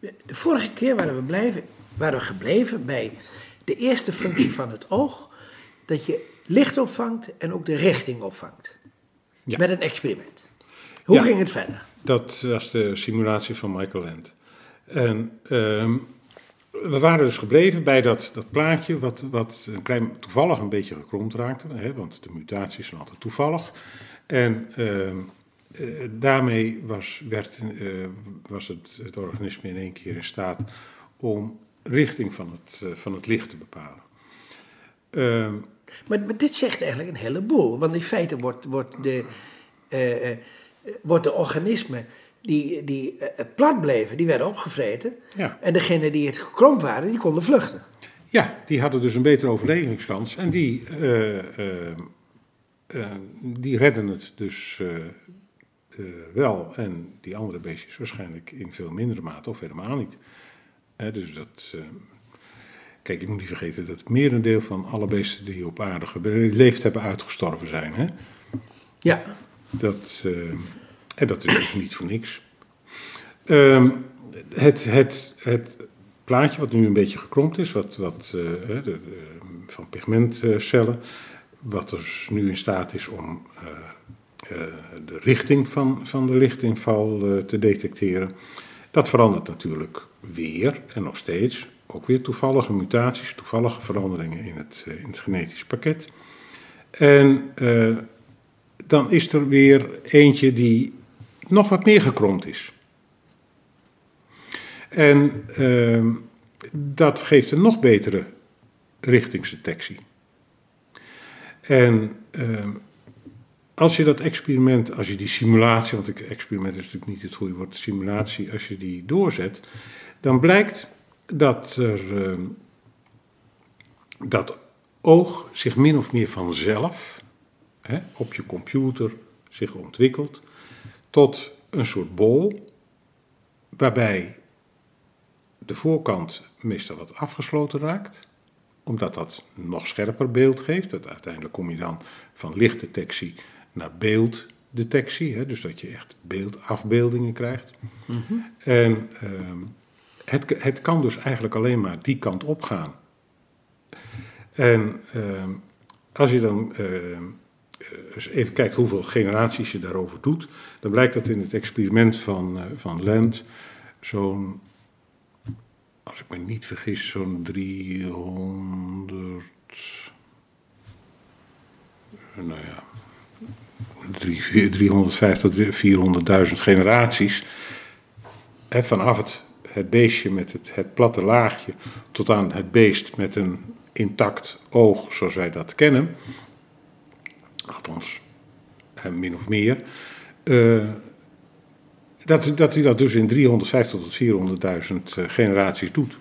De vorige keer waren we, blijven, waren we gebleven bij de eerste functie van het oog. Dat je licht opvangt en ook de richting opvangt. Ja. Met een experiment. Hoe Ja. ging het verder? Dat was de simulatie van Michael Land. En ehm, we waren dus gebleven bij dat, dat plaatje, wat, wat een klein, toevallig een beetje gekromd raakte, hè, want de mutaties zijn altijd toevallig. En ehm, eh, daarmee was, werd, eh, was het, het organisme in één keer in staat om richting van het, eh, van het licht te bepalen. Ehm, Maar, maar dit zegt eigenlijk een heleboel. Want in feite wordt, wordt, de, eh, eh, wordt de organismen die, die eh, plat bleven, die werden opgevreten. ja. En degenen die het gekromd waren, die konden vluchten. Ja, die hadden dus een betere overlevingskans. En die, eh, eh, eh, die redden het dus eh, eh, wel. En die andere beestjes waarschijnlijk in veel mindere mate of helemaal niet. Hè, dus dat. eh, kijk, je moet niet vergeten dat het merendeel van alle beesten die op aarde geleefd hebben uitgestorven zijn. Hè? Ja. Dat, eh, en dat is dus niet voor niks. Ehm, het, het, het plaatje wat nu een beetje gekromd is, wat, wat, eh, hè, de, de- van pigmentcellen, wat dus nu in staat is om eh, eh, de richting van, van de lichtinval eh, te detecteren, dat verandert natuurlijk weer en nog steeds. Ook weer toevallige mutaties, toevallige veranderingen in het, eh, in het genetisch pakket. En eh, dan is er weer eentje die nog wat meer gekromd is. En dat geeft een nog betere richtingsdetectie. En als je dat experiment, als je die simulatie, want ik- experiment is natuurlijk niet het goede woord, simulatie, als je die doorzet, dan blijkt dat er ehm, dat oog zich min of meer vanzelf hè, op je computer zich ontwikkelt tot een soort bol, waarbij de voorkant meestal wat afgesloten raakt, omdat dat nog scherper beeld geeft. Dat uiteindelijk kom je dan van lichtdetectie naar beelddetectie, hè, dus dat je echt beeldafbeeldingen krijgt. En ehm, het, het kan dus eigenlijk alleen maar die kant op gaan. En ehm, als je dan ehm, eens even kijkt hoeveel generaties je daarover doet, dan blijkt dat in het experiment van, eh, van Land zo'n, als ik me niet vergis, zo'n 300, nou ja, drie- vier- 350, 400.000 generaties, hè, vanaf het, het beestje met het, het platte laagje tot aan het beest met een intact oog zoals wij dat kennen, althans min of meer, eh, dat, dat hij dat dus in 350 tot 400.000 eh, generaties doet.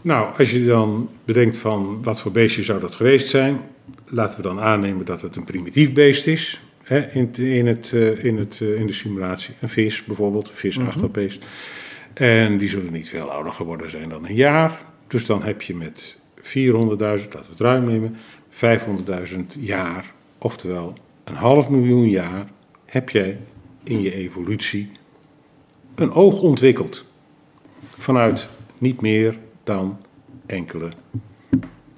Nou, als je dan bedenkt van wat voor beestje zou dat geweest zijn, laten we dan aannemen dat het een primitief beest is. Hè, in, in, het, eh, in, het, eh, in de simulatie. Een vis bijvoorbeeld, een visachtig beest. En die zullen niet veel ouder geworden zijn dan een jaar. Dus dan heb je met 400.000, laten we het ruim nemen, 500.000 jaar, oftewel een half miljoen jaar, heb jij in je evolutie een oog ontwikkeld. Vanuit niet meer dan enkele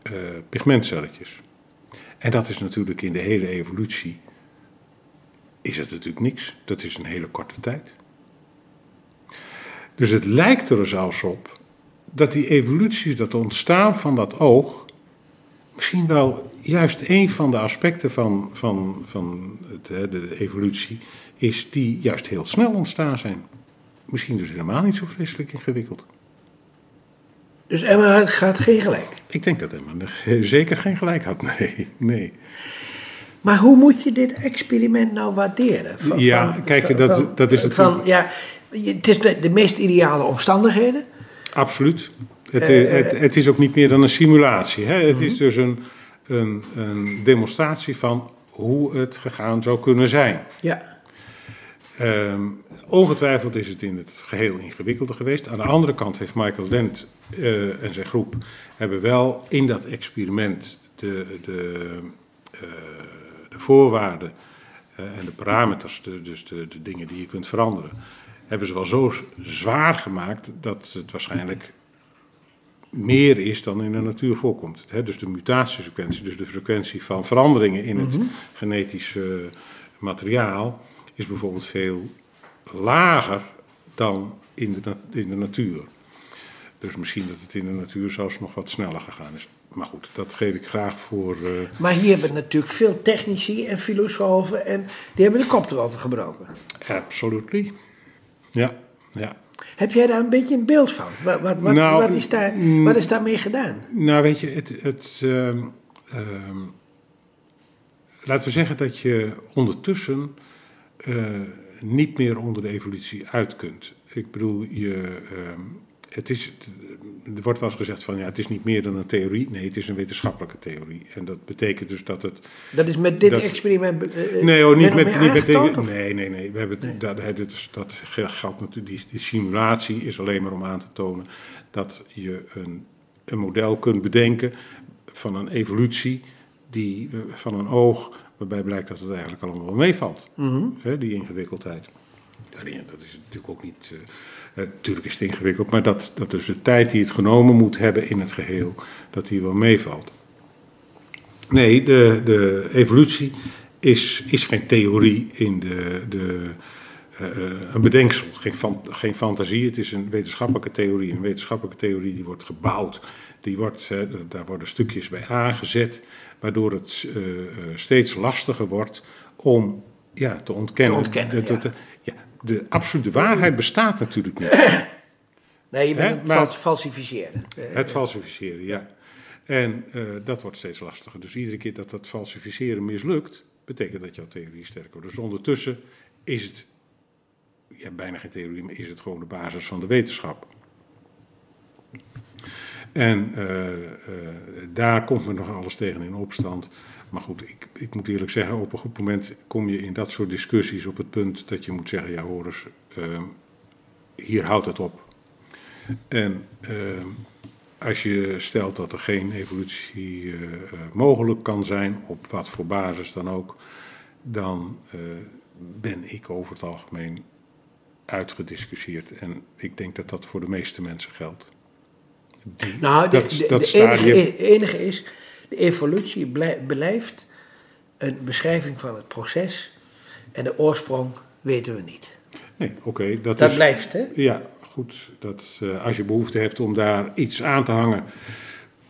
eh, pigmentcelletjes. En dat is natuurlijk in de hele evolutie, is het natuurlijk niks. Dat is een hele korte tijd. Dus het lijkt er zelfs op dat die evolutie, dat ontstaan van dat oog, misschien wel juist een van de aspecten van, van, van het, de evolutie is die juist heel snel ontstaan zijn. Misschien dus helemaal niet zo vreselijk ingewikkeld. Dus Emma het gaat geen gelijk. Ik denk dat Emma zeker geen gelijk had. Nee, nee. Maar hoe moet je dit experiment nou waarderen? Van- Ja, van- kijk, dat- van- dat is Van, ja, het is de, de meest ideale omstandigheden. Absoluut. Het, Eh, het, het is ook niet meer dan een simulatie. Hè? Het is dus een, een, een demonstratie van hoe het gegaan zou kunnen zijn. Ja. Ehm, ongetwijfeld is het in het geheel ingewikkelder geweest. Aan de andere kant heeft Michael Dent eh, en zijn groep hebben wel in dat experiment de, de, eh, de voorwaarden eh, en de parameters, de, dus de, de dingen die je kunt veranderen, hebben ze wel zo zwaar gemaakt dat het waarschijnlijk meer is dan in de natuur voorkomt. Hè? Dus de mutatiefrequentie, dus de frequentie van veranderingen in het genetische materiaal, is bijvoorbeeld veel lager dan in de, in de natuur. Dus misschien dat het in de natuur zelfs nog wat sneller gegaan is. Maar goed, dat geef ik graag voor. eh, Maar hier hebben natuurlijk veel technici en filosofen en die hebben de kop erover gebroken. absolutely. Ja, ja. Heb jij daar een beetje een beeld van? Wat, wat, wat, Nou, wat, is, daar, mm. wat is daarmee gedaan? Nou, weet je, het, het, ehm, ehm, laten we zeggen dat je ondertussen eh, niet meer onder de evolutie uit kunt. Ik bedoel, je, ehm, het is, er wordt wel eens gezegd van ja, het is niet meer dan een theorie. Nee, het is een wetenschappelijke theorie. En dat betekent dus dat het Dat is met dit Dat- experiment. eh, eh, Nee hoor, niet met, niet met? Nee, nee, nee. We hebben, Nee. Dat, is, dat geldt natuurlijk. Die, die simulatie is alleen maar om aan te tonen dat je een, een model kunt bedenken van een evolutie die, van een oog, waarbij blijkt dat het eigenlijk allemaal wel meevalt. Mhm. Hè, die ingewikkeldheid. Ja, dat is natuurlijk ook niet. eh, eh, natuurlijk is het ingewikkeld, maar dat, dat dus de tijd die het genomen moet hebben in het geheel, dat die wel meevalt. Nee, de, de evolutie is, is geen theorie in de, de, eh, eh, een bedenksel, geen, fan- geen fantasie. Het is een wetenschappelijke theorie. Een wetenschappelijke theorie die wordt gebouwd. Die wordt, eh, daar worden stukjes bij aangezet, waardoor het eh, eh, steeds lastiger wordt om ja, te ontkennen. Te ontkennen, ja, de absolute waarheid bestaat natuurlijk niet. Nee, je bent het falsificeren. Het falsificeren, ja. En dat wordt steeds lastiger. Dus iedere keer dat dat falsificeren mislukt, betekent dat jouw theorie sterker wordt. Dus ondertussen is het ja, bijna geen theorie, maar is het gewoon de basis van de wetenschap. En eh, eh, daar komt men nog alles tegen in opstand. Maar goed, ik, ik moet eerlijk zeggen, op een goed moment kom je in dat soort discussies op het punt dat je moet zeggen, ja hoor eens, eh, hier houdt het op. En eh, als je stelt dat er geen evolutie eh, mogelijk kan zijn, op wat voor basis dan ook, dan ben ik over het algemeen uitgediscussieerd. En ik denk dat dat voor de meeste mensen geldt. Die- Nou, de, dat, de, dat de stadium- enige, enige is, de evolutie blij- blijft een beschrijving van het proces en de oorsprong weten we niet. Nee, oké, dat, Dat is... blijft, hè? Ja, goed. Dat, eh, als je behoefte hebt om daar iets aan te hangen,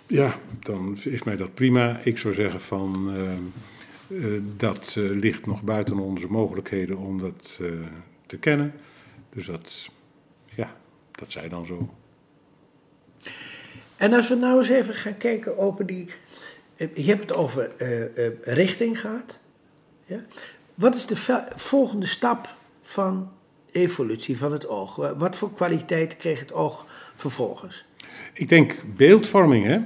ja, dan is mij dat prima. Ik zou zeggen van, eh, eh, dat ligt nog buiten onze mogelijkheden om dat te kennen. Dus dat, ja, dat zij dan zo. En als we nou eens even gaan kijken over die. eh, Je hebt het over eh, eh, richting gehad. Ja? Wat is de volgende stap van evolutie van het oog? Wa- Wat voor kwaliteit kreeg het oog vervolgens? Ik denk beeldvorming, hè?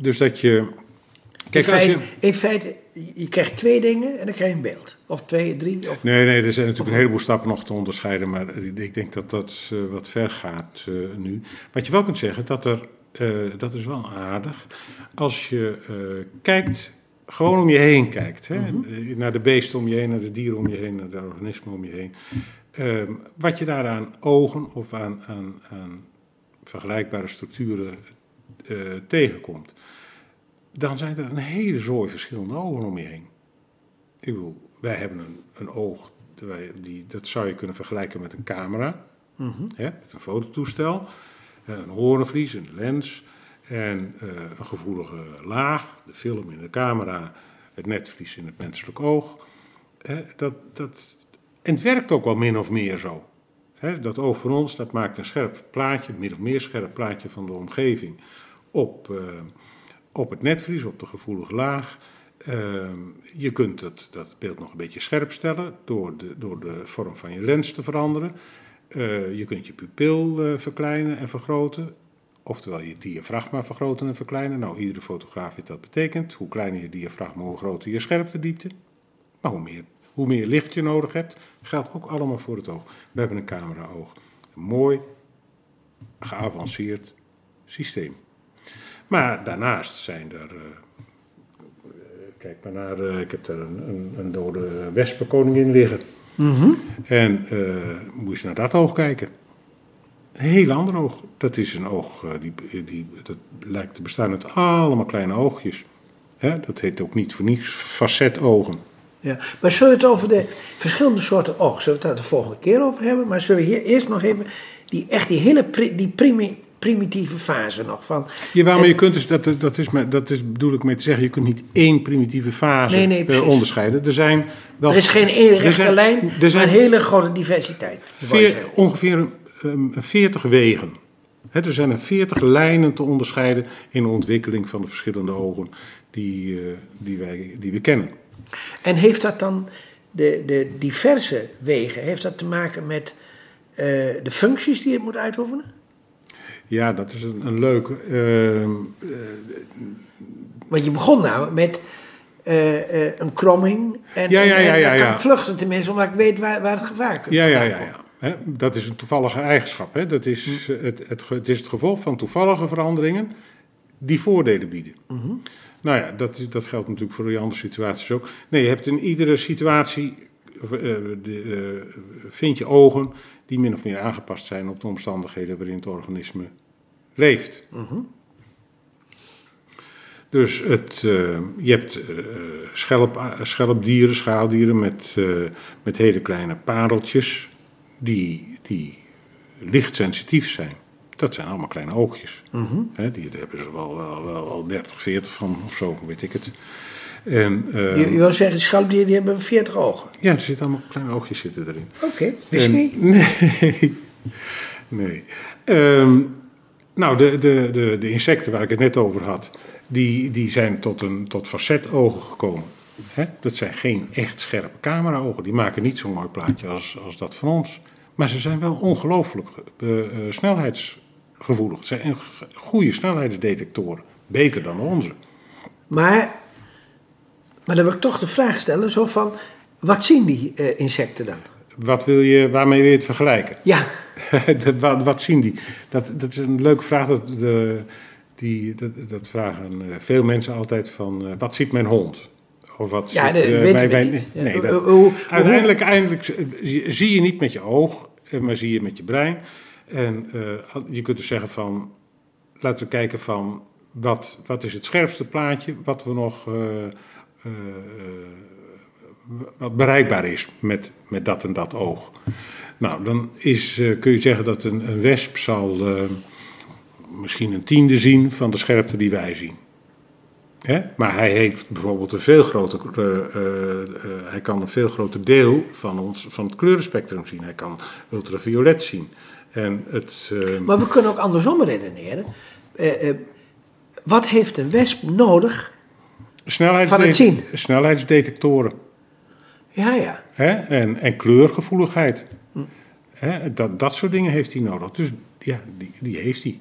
Dus dat je. Kijk, in, als feite, je. in feite, je krijgt twee dingen en dan krijg je een beeld. Of twee, drie. Of... Nee, nee, er zijn natuurlijk een heleboel stappen nog te onderscheiden, maar ik denk dat dat wat ver gaat nu. Wat je wel kunt zeggen, dat er, eh, dat is wel aardig, als je eh, kijkt, gewoon om je heen kijkt, hè, eh, naar de beesten om je heen, naar de dieren om je heen, naar de organismen om je heen, ehm, wat je daar aan ogen of aan, aan, aan vergelijkbare structuren tegenkomt, dan zijn er een hele zooi verschillende ogen om je heen. Ik bedoel, wij hebben een, een oog, wij- die, dat zou je kunnen vergelijken met een camera, Mhm. hè, met een fototoestel, een hoornvlies, een lens en eh, een gevoelige laag, de film in de camera, het netvlies in het menselijk oog. Hè, dat, dat, en het werkt ook wel min of meer zo. Dat oog van ons, dat maakt een scherp plaatje, min of meer scherp plaatje van de omgeving op, eh, op het netvlies, op de gevoelige laag. Ehm, je kunt het, dat beeld nog een beetje scherp stellen door de, door de vorm van je lens te veranderen. Eh, je kunt je pupil eh, verkleinen en vergroten. Oftewel je diafragma vergroten en verkleinen. Nou, iedere fotograaf weet dat betekent. Hoe kleiner je diafragma, hoe groter je scherptediepte. Maar hoe meer, hoe meer licht je nodig hebt, geldt ook allemaal voor het oog. We hebben een camera-oog. Een mooi, geavanceerd systeem. Maar daarnaast zijn er. eh, Kijk maar naar, ik heb daar een, een, een dode wespenkoningin liggen. En eh, moet je naar dat oog kijken. Een heel ander oog. Dat is een oog, eh, die, die, dat lijkt te bestaan uit allemaal kleine oogjes. Hè? Dat heet ook niet voor niets facetogen. Ja. Maar zullen we het over de verschillende soorten oog, zullen we het daar de volgende keer over hebben? Maar zullen we hier eerst nog even die, echt die hele die primi- primitieve fase nog van... Ja, maar je kunt dus, dat, dat, is, maar- dat is bedoel ik mee te zeggen, je kunt niet één primitieve fase Nee, nee, eh, onderscheiden. Er zijn wel Er is geen er rechte zijn- lijn, er maar zijn een hele grote diversiteit. veer- ongeveer um, 40 wegen. Er zijn er 40 lijnen te onderscheiden in de ontwikkeling van de verschillende ogen die, eh, die, wij, die we kennen. En heeft dat dan, de, de diverse wegen, heeft dat te maken met eh, de functies die het moet uitoefenen? Ja, dat is een, een leuk. ehm, Want je begon nou met eh, eh, een kromming. En, Ja, ja, en- ja, en dan ik vluchten tenminste, omdat ik weet waar, waar het gevaar komt. Ja, ja, ja. ja. Dat is een toevallige eigenschap. Hè? Dat is, eh, het, het, is het gevolg van toevallige veranderingen die voordelen bieden. Nou ja, dat, is- dat geldt natuurlijk voor die andere situaties ook. Nee, je hebt in iedere situatie, de, vind je ogen die min of meer aangepast zijn op de omstandigheden waarin het organisme leeft. Dus het, eh, je hebt eh, schelp, schelpdieren, schaaldieren met, eh, met hele kleine pareltjes die, die lichtsensitief zijn. Dat zijn allemaal kleine oogjes. Hè, die daar hebben ze wel, wel, wel al 30, 40 van of zo, weet ik het. En, eh, Je, je wil zeggen, die schalpdieren die hebben 40 ogen. ja, er zitten allemaal kleine oogjes zitten erin. Oké, wist En- niet. Nee. nee. Ehm, nou, de, de, de, de insecten waar ik het net over had, die, die zijn tot, een, tot facetogen gekomen. Dat zijn geen echt scherpe cameraogen. Die maken niet zo'n mooi plaatje als, als dat van ons. Maar ze zijn wel ongelooflijk eh, eh, snelheidsgevoelig. Het zijn goede snelheidsdetectoren. Beter dan onze. Maar, maar dan wil ik toch de vraag stellen, zo van, wat zien die eh, insecten dan? Wat wil je, waarmee wil je het vergelijken? Ja, wat, wat zien die? Dat, dat is een leuke vraag. Dat, de, die, dat, dat vragen eh, veel mensen altijd van, eh, wat ziet mijn hond? Of wat ja ziet, niet. Ja, Nee, uiteindelijk eindelijk, zie- je niet met je oog, maar zie je met je brein. En je kunt dus zeggen van, laten we kijken van, wat, wat is het scherpste plaatje wat we nog... wat bereikbaar is met, met dat en dat oog. Nou, dan is, eh, kun je zeggen dat een, een wesp zal eh, misschien een tiende zien van de scherpte die wij zien. Hè? Maar hij heeft bijvoorbeeld een veel groter, eh, hij kan een veel groter deel van, ons, van het kleurenspectrum zien. Hij kan ultraviolet zien. En het, Maar we kunnen ook andersom redeneren. Wat heeft een wesp nodig? snelheidsde- van het zien. snelheidsdetectoren. Ja, ja. Hè? En, en kleurgevoeligheid. Hè? Dat, dat soort dingen heeft hij nodig. Dus ja, die, die heeft hij.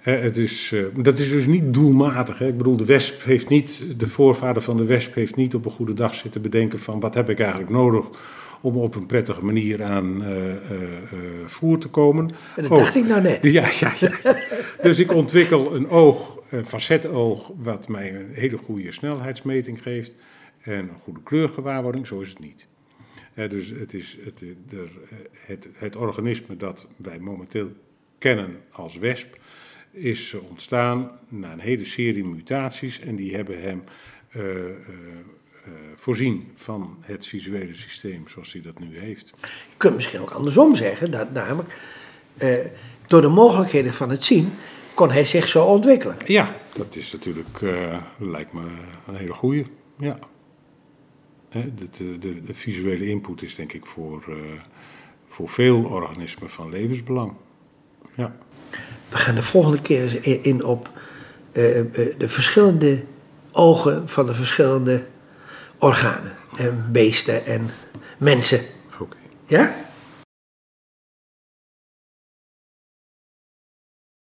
Hè, het is, eh, dat is dus niet doelmatig. Hè? Ik bedoel, de wesp heeft niet, de voorvader van de wesp heeft niet op een goede dag zitten bedenken van wat heb ik eigenlijk nodig om op een prettige manier aan eh, eh, eh, voer te komen. En dat Oh, dacht ik nou net. ja, ja, ja. Dus ik ontwikkel een oog, een facetoog, wat mij een hele goede snelheidsmeting geeft. En een goede kleurgewaarwording, zo is het niet. Eh, dus het, is het, eh, het, het organisme dat wij momenteel kennen als wesp, is ontstaan na een hele serie mutaties. En die hebben hem eh, voorzien van het visuele systeem zoals hij dat nu heeft. Je kunt misschien ook andersom zeggen, dat namelijk door de mogelijkheden van het zien kon hij zich zo ontwikkelen. Ja, dat is natuurlijk, lijkt me een hele goeie. Ja. De, de, de, de visuele input is denk ik voor, eh, voor veel organismen van levensbelang. Ja. We gaan de volgende keer eens in, in op eh, eh, de verschillende ogen van de verschillende organen. En beesten en mensen. Oké. Ja?